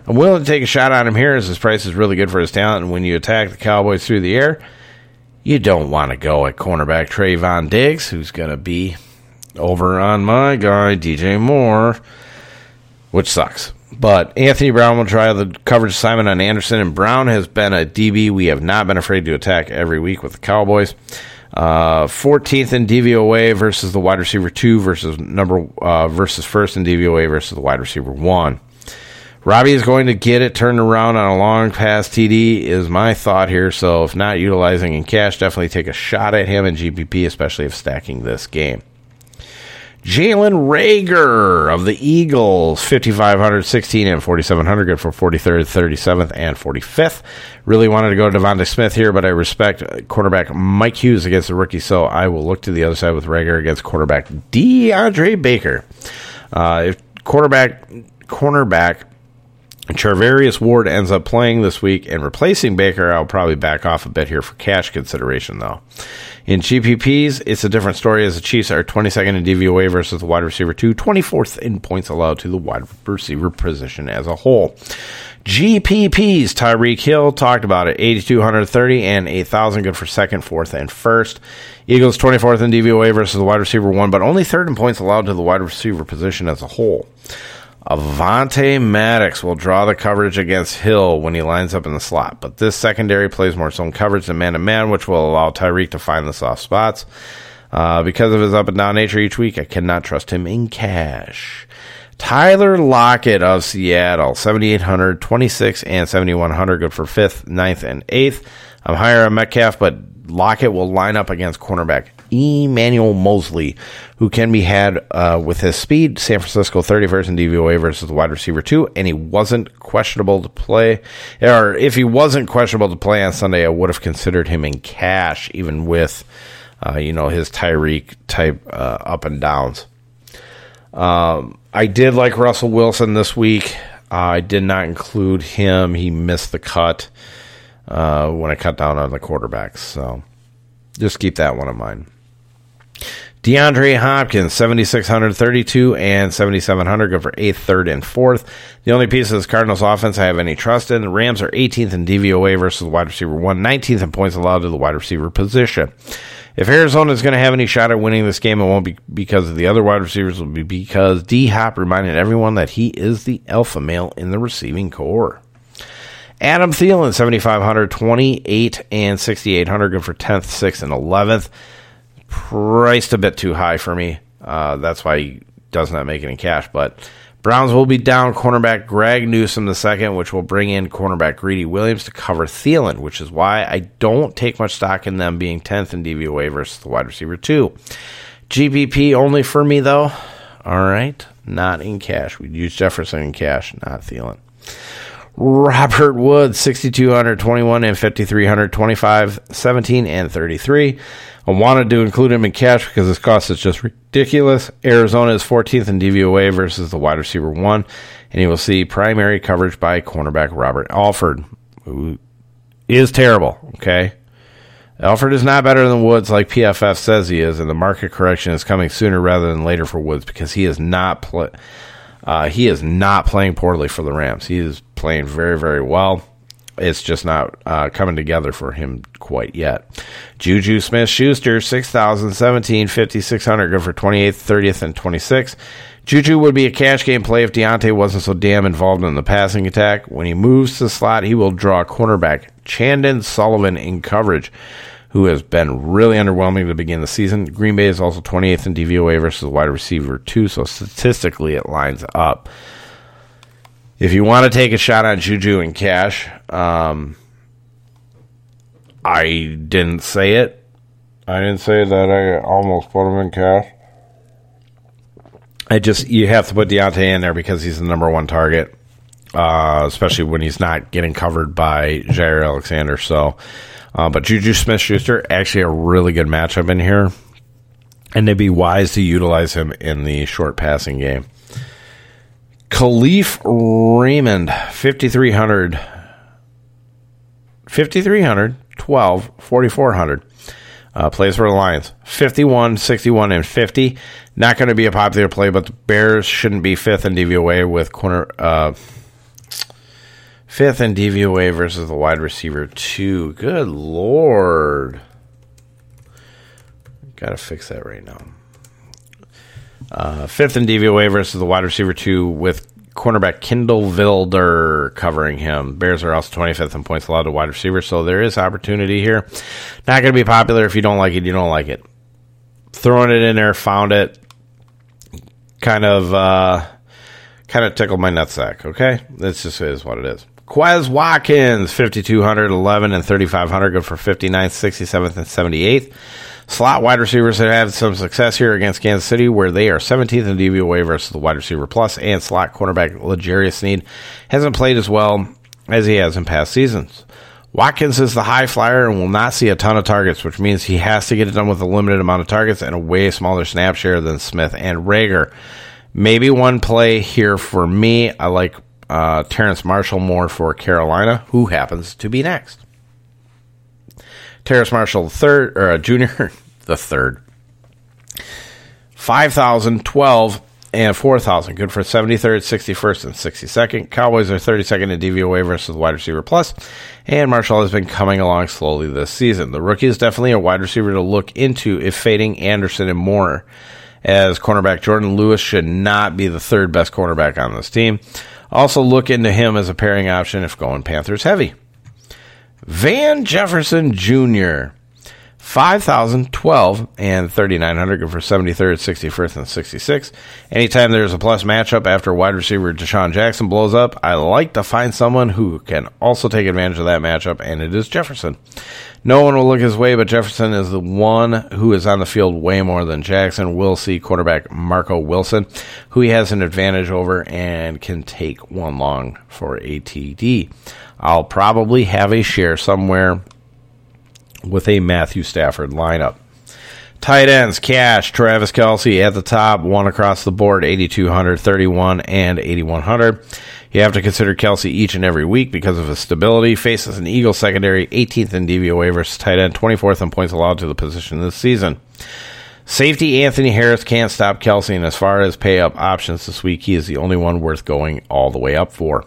I'm willing to take a shot on him here as his price is really good for his talent. And when you attack the Cowboys through the air, you don't want to go at cornerback Trevon Diggs, who's going to be over on my guy, DJ Moore, which sucks. But Anthony Brown will try the coverage assignment on Anderson, and Brown has been a DB we have not been afraid to attack every week with the Cowboys. Uh, 14th in DVOA versus the wide receiver two versus number uh, versus first in DVOA versus the wide receiver one. Robbie is going to get it turned around on a long pass TD, is my thought here. So, if not utilizing in cash, definitely take a shot at him in GPP, especially if stacking this game. Jalen Reagor of the Eagles, 5,500, 16, and 4,700, good for 43rd, 37th, and 45th. Really wanted to go to DeVonta Smith here, but I respect quarterback Mike Hughes against the rookie, so I will look to the other side with Rager against quarterback DeAndre Baker. Uh, if quarterback, cornerback Charvarius Ward ends up playing this week and replacing Baker. I'll probably back off a bit here for cash consideration, though. In GPPs, it's a different story as the Chiefs are 22nd in DVOA versus the wide receiver 2, 24th in points allowed to the wide receiver position as a whole. GPPs, Tyreek Hill talked about it, 8,230 and 8,000, good for second, fourth, and first. Eagles 24th in DVOA versus the wide receiver 1, but only third in points allowed to the wide receiver position as a whole. Avonte Maddox will draw the coverage against Hill when he lines up in the slot, but this secondary plays more zone coverage than man to man, which will allow Tyreek to find the soft spots. Uh, because of his up and down nature each week, I cannot trust him in cash. Tyler Lockett of Seattle, 7,800, 26, and 7,100, good for 5th, ninth, and 8th. I'm higher on Metcalf, but Lockett will line up against cornerback Emmanuel Moseley, who can be had uh, with his speed. San Francisco 31st in DVOA versus the wide receiver 2, and he wasn't questionable to play. Or if he wasn't questionable to play on Sunday, I would have considered him in cash, even with, uh, you know, his Tyreek type uh, up and downs. Um, I did like Russell Wilson this week. I did not include him. He missed the cut uh, when I cut down on the quarterbacks. So just keep that one in mind. DeAndre Hopkins, 7,632 and 7,700, go for 8th, 3rd, and 4th. The only piece of this Cardinals offense I have any trust in. The Rams are 18th in DVOA versus the wide receiver 1, 19th in points allowed to the wide receiver position. If Arizona is going to have any shot at winning this game, it won't be because of the other wide receivers. It will be because D Hop reminded everyone that he is the alpha male in the receiving corps. Adam Thielen, 7,500, 28, and 6,800, good for 10th, 6th, and 11th priced a bit too high for me. Uh, that's why he does not make any cash. But Browns will be down cornerback Greg Newsome the second, which will bring in cornerback Greedy Williams to cover Thielen, which is why I don't take much stock in them being 10th in DVOA versus the wide receiver two. GPP only for me though. All right, not in cash. We'd use Jefferson in cash, not Thielen. Robert Woods, 6,221 and 5,300, 25, 17, and 33. I wanted to include him in cash because his cost is just ridiculous. Arizona is 14th in DVOA versus the wide receiver one, and you will see primary coverage by cornerback Robert Alford, who is terrible. Okay, Alford is not better than Woods like PFF says he is, and the market correction is coming sooner rather than later for Woods because he is not play. Uh, he is not playing poorly for the Rams. He is playing very, very well it's just not uh, coming together for him quite yet. Juju Smith Schuster, 6,017, 5,600, good for 28th, 30th, and 26th. Juju would be a cash game play if Diontae wasn't so damn involved in the passing attack. When he moves to the slot, he will draw cornerback Chandon Sullivan in coverage, who has been really underwhelming to begin the season. Green Bay is also 28th in DVOA versus wide receiver, too, so statistically it lines up. If you want to take a shot on Juju and Cash, um, I didn't say it. I didn't say that I almost put him in cash. I just you have to put Diontae in there because he's the number one target, uh, especially when he's not getting covered by Jaire Alexander. So, uh, but Juju Smith Schuster actually a really good matchup in here, and they'd be wise to utilize him in the short passing game. Kalif Raymond, 5,300. 5,300, 12, 4,400. Uh, plays for the Lions. 51, 61, and 50. Not going to be a popular play, but the Bears shouldn't be fifth in DVOA with corner. Uh, fifth in DVOA versus the wide receiver, two. Good Lord. Got to fix that right now. Uh, fifth in DVOA versus the wide receiver two with cornerback Kindle Vildor covering him. Bears are also 25th in points allowed to wide receivers, so there is opportunity here. Not going to be popular. If you don't like it, you don't like it. Throwing it in there, found it. Kind of, uh, kind of tickled my nutsack. Okay, this just is what it is. Quez Watkins, 5,200, 11, and 3,500, good for 59th, 67th, and 78th. Slot wide receivers have had some success here against Kansas City, where they are 17th in DVOA versus the wide receiver plus, and slot cornerback L'Jarius Sneed hasn't played as well as he has in past seasons. Watkins is the high flyer and will not see a ton of targets, which means he has to get it done with a limited amount of targets and a way smaller snap share than Smith and Reagor. Maybe one play here for me. I like uh, Terrace Marshall more for Carolina, who happens to be next. Terrace Marshall the third or uh, junior the third. 5,012 and 4,000. Good for 73rd, 61st, and 62nd. Cowboys are 32nd in DVOA versus wide receiver plus, and Marshall has been coming along slowly this season. The rookie is definitely a wide receiver to look into if fading Anderson and Moore, as cornerback Jourdan Lewis should not be the third best cornerback on this team. Also, look into him as a pairing option if going Panthers heavy. Van Jefferson Jr. 5,012 and 3,900 good for 73rd, 61st, and 66. Anytime there's a plus matchup after wide receiver DeSean Jackson blows up, I like to find someone who can also take advantage of that matchup, and it is Jefferson. No one will look his way, but Jefferson is the one who is on the field way more than Jackson. We'll see quarterback Marco Wilson, who he has an advantage over and can take one long for ATD. I'll probably have a share somewhere with a Matthew Stafford lineup. Tight ends, Cash, Travis Kelce at the top, one across the board, 8,200, 31, and 8,100. You have to consider Kelce each and every week because of his stability. Faces an Eagle secondary, 18th in DVOA versus tight end, 24th in points allowed to the position this season. Safety Anthony Harris can't stop Kelce, and as far as pay up options this week, he is the only one worth going all the way up for.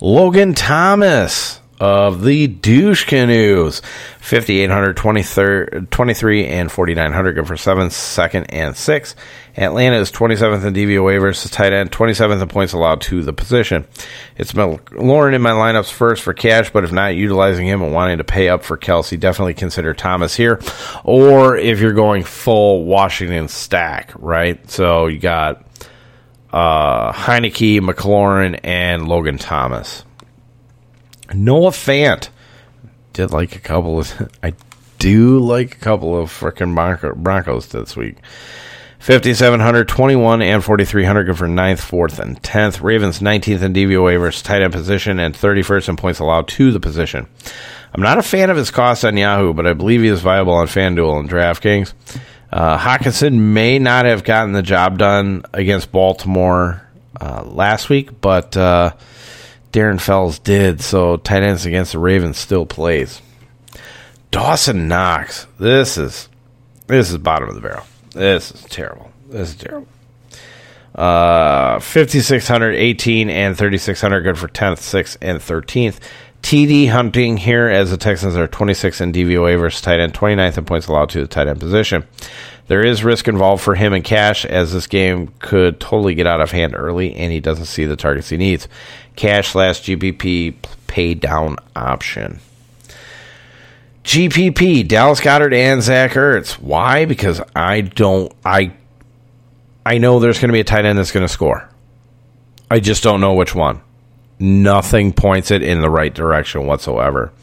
Logan Thomas of the douche canoes. 5800 23 and 4900 go for 7th second and 6th atlanta is 27th in dvoa versus tight end. 27th in points allowed to the position. It's lauren in my lineups first for cash but if not utilizing him and wanting to pay up for Kelce, definitely consider thomas here. Or if you're going full washington stack right? So you got uh, Heinicke, McLaurin, and Logan Thomas. Noah Fant did like a couple of. I do like a couple of freaking Bronco, Broncos this week. 5,700, 21, and 4,300 good for 9th, 4th, and 10th. Ravens 19th in DVOA versus tight end position and 31st in points allowed to the position. I'm not a fan of his cost on Yahoo, but I believe he is viable on FanDuel and DraftKings. Uh, Hockenson may not have gotten the job done against Baltimore uh, last week, but uh, Darren Fells did, so tight ends against the Ravens still plays. Dawson Knox. This is this is bottom of the barrel. This is terrible. This is terrible. Uh, 5,600, 18, and 3,600 good for 10th, 6th, and 13th. TD hunting here as the Texans are 26 in DVOA versus tight end, 29th in points allowed to the tight end position. There is risk involved for him and Cash as this game could totally get out of hand early and he doesn't see the targets he needs. Cash slash GPP pay down option. GPP, Dallas Goedert and Zach Ertz. Why? Because I don't I I know there's going to be a tight end that's going to score. I just don't know which one. Nothing points it in the right direction whatsoever.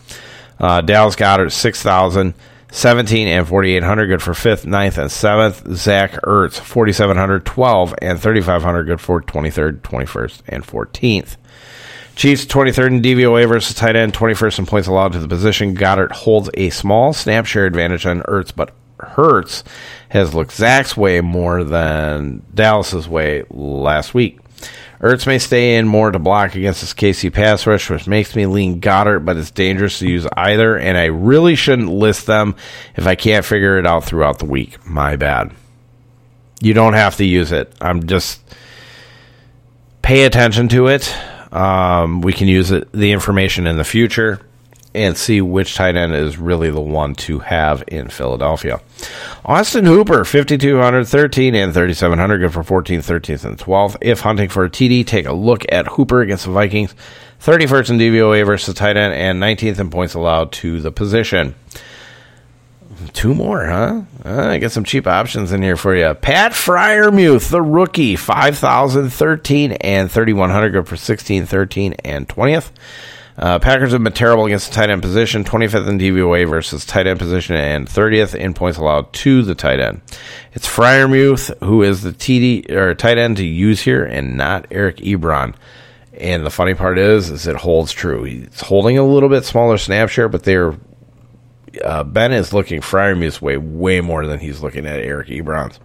Uh, Dallas Goedert, 6,000. 17 and 4,800, good for 5th, 9th, and 7th. Zach Ertz, 4,700, 12, and 3,500, good for 23rd, 21st, and 14th. Chiefs 23rd in DVOA versus tight end, 21st in points allowed to the position. Goedert holds a small snap share advantage on Ertz, but Hurts has looked Zach's way more than Dallas's way last week. Ertz may stay in more to block against this KC pass rush, which makes me lean Goedert, but it's dangerous to use either, and I really shouldn't list them if I can't figure it out throughout the week. My bad. You don't have to use it. I'm just pay attention to it. Um, we can use it, the information in the future and see which tight end is really the one to have in Philadelphia. Austin Hooper, 5,200, 13, and 3,700, good for 14th, 13th, and 12th. If hunting for a TD, take a look at Hooper against the Vikings, 31st in DVOA versus tight end, and 19th in points allowed to the position. Two more, huh? Uh, I get some cheap options in here for you. Pat Freiermuth, the rookie, 5,013 and 3,100, good for 16, 13, and 20th. Uh, Packers have been terrible against the tight end position, 25th in DVOA versus tight end position, and 30th in points allowed to the tight end. It's Freiermuth who is the TD or tight end to use here, and not Eric Ebron. And the funny part is, is it holds true. He's holding a little bit smaller snap share, but they're uh, Ben is looking Freiermuth's way way more than he's looking at Eric Ebron's.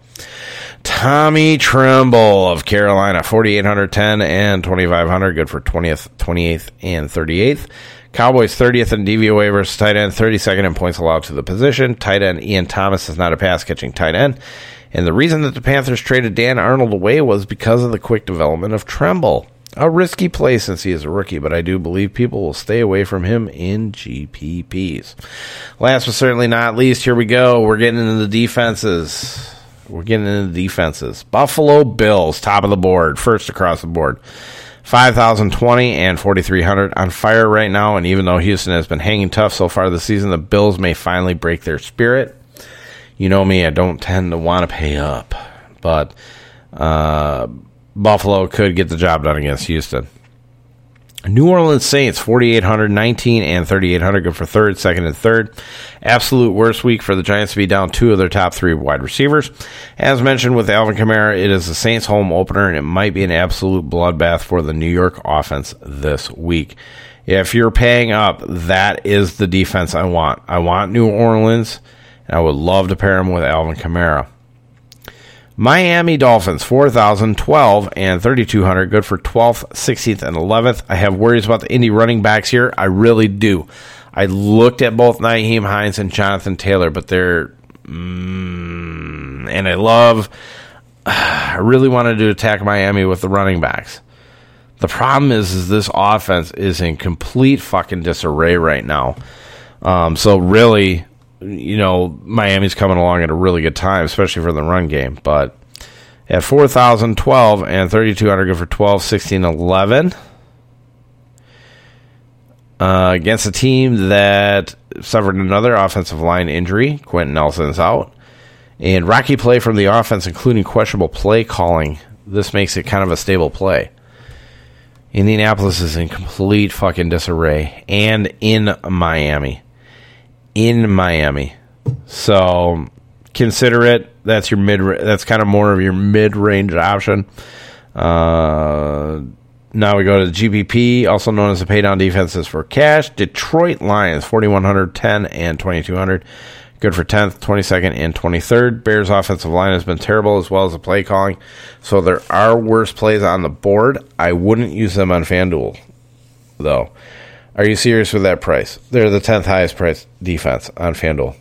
Tommy Tremble of Carolina, 4,810 and 2,500, good for 20th, 28th, and 38th. Cowboys 30th in DVOA versus tight end, 32nd in points allowed to the position. Tight end Ian Thomas is not a pass catching tight end. And the reason that the Panthers traded Dan Arnold away was because of the quick development of Tremble. A risky play since he is a rookie, but I do believe people will stay away from him in GPPs. Last but certainly not least, here we go. We're getting into the defenses. We're getting into the defenses. Buffalo Bills, top of the board, first across the board. 5,020 and 4,300 on fire right now. And even though Houston has been hanging tough so far this season, the Bills may finally break their spirit. You know me, I don't tend to want to pay up. But uh, Buffalo could get the job done against Houston. New Orleans Saints, 4,819 and 3,800. Good for third, second, and third. Absolute worst week for the Giants to be down two of their top three wide receivers. As mentioned with Alvin Kamara, it is the Saints' home opener, and it might be an absolute bloodbath for the New York offense this week. If you're paying up, that is the defense I want. I want New Orleans, and I would love to pair him with Alvin Kamara. Miami Dolphins, 4,012 and 3,200. Good for 12th, 16th, and 11th. I have worries about the Indy running backs here. I really do. I looked at both Nyheim Hines and Jonathan Taylor, but they're. Mm, and I love. I really wanted to attack Miami with the running backs. The problem is, is this offense is in complete fucking disarray right now. Um, so really, you know, Miami's coming along at a really good time, especially for the run game. But at 4,012 and 3,200, good for 12, 16, 11. Uh, against a team that suffered another offensive line injury. Quenton Nelson's out. And rocky play from the offense, including questionable play calling. This makes it kind of a stable play. Indianapolis is in complete fucking disarray. And in Miami in Miami. So consider it. That's your mid. That's kind of more of your mid range option. Uh, now we go to GPP, also known as the paydown defenses for cash. Detroit Lions, 4,110 and 2,200. Good for 10th, 22nd, and 23rd. Bears offensive line has been terrible as well as the play calling. So there are worse plays on the board. I wouldn't use them on FanDuel, though. Are you serious with that price? They're the 10th highest price defense on FanDuel.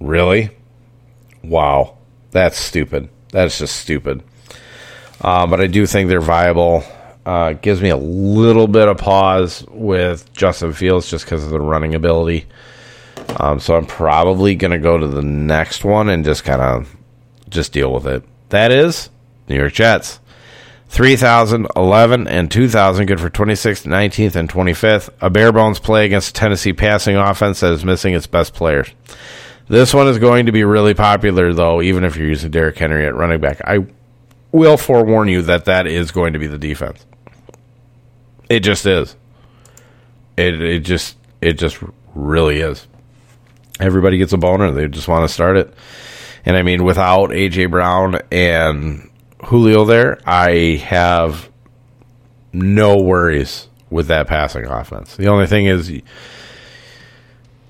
Really? Wow. That's stupid. That's just stupid. Uh, but I do think they're viable. Uh, gives me a little bit of pause with Justin Fields just because of the running ability. Um, so I'm probably going to go to the next one and just kind of just deal with it. That is New York Jets. 3,000, 11, and 2,000, good for 26th, 19th, and 25th. A bare bones play against Tennessee passing offense that is missing its best players. This one is going to be really popular, though, even if you're using Derrick Henry at running back. I will forewarn you that that is going to be the defense. It just is. It it just it just really is. Everybody gets a boner. They just want to start it. And I mean, without AJ Brown and Julio there, I have no worries with that passing offense. The only thing is,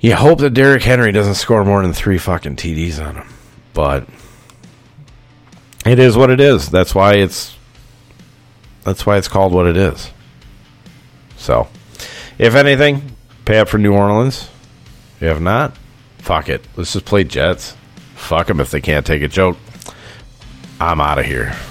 you hope that Derrick Henry doesn't score more than three fucking TDs on him. But it is what it is. That's why it's that's why it's called what it is. So, if anything, pay up for New Orleans. If not, fuck it. Let's just play Jets. Fuck them if they can't take a joke. I'm out of here.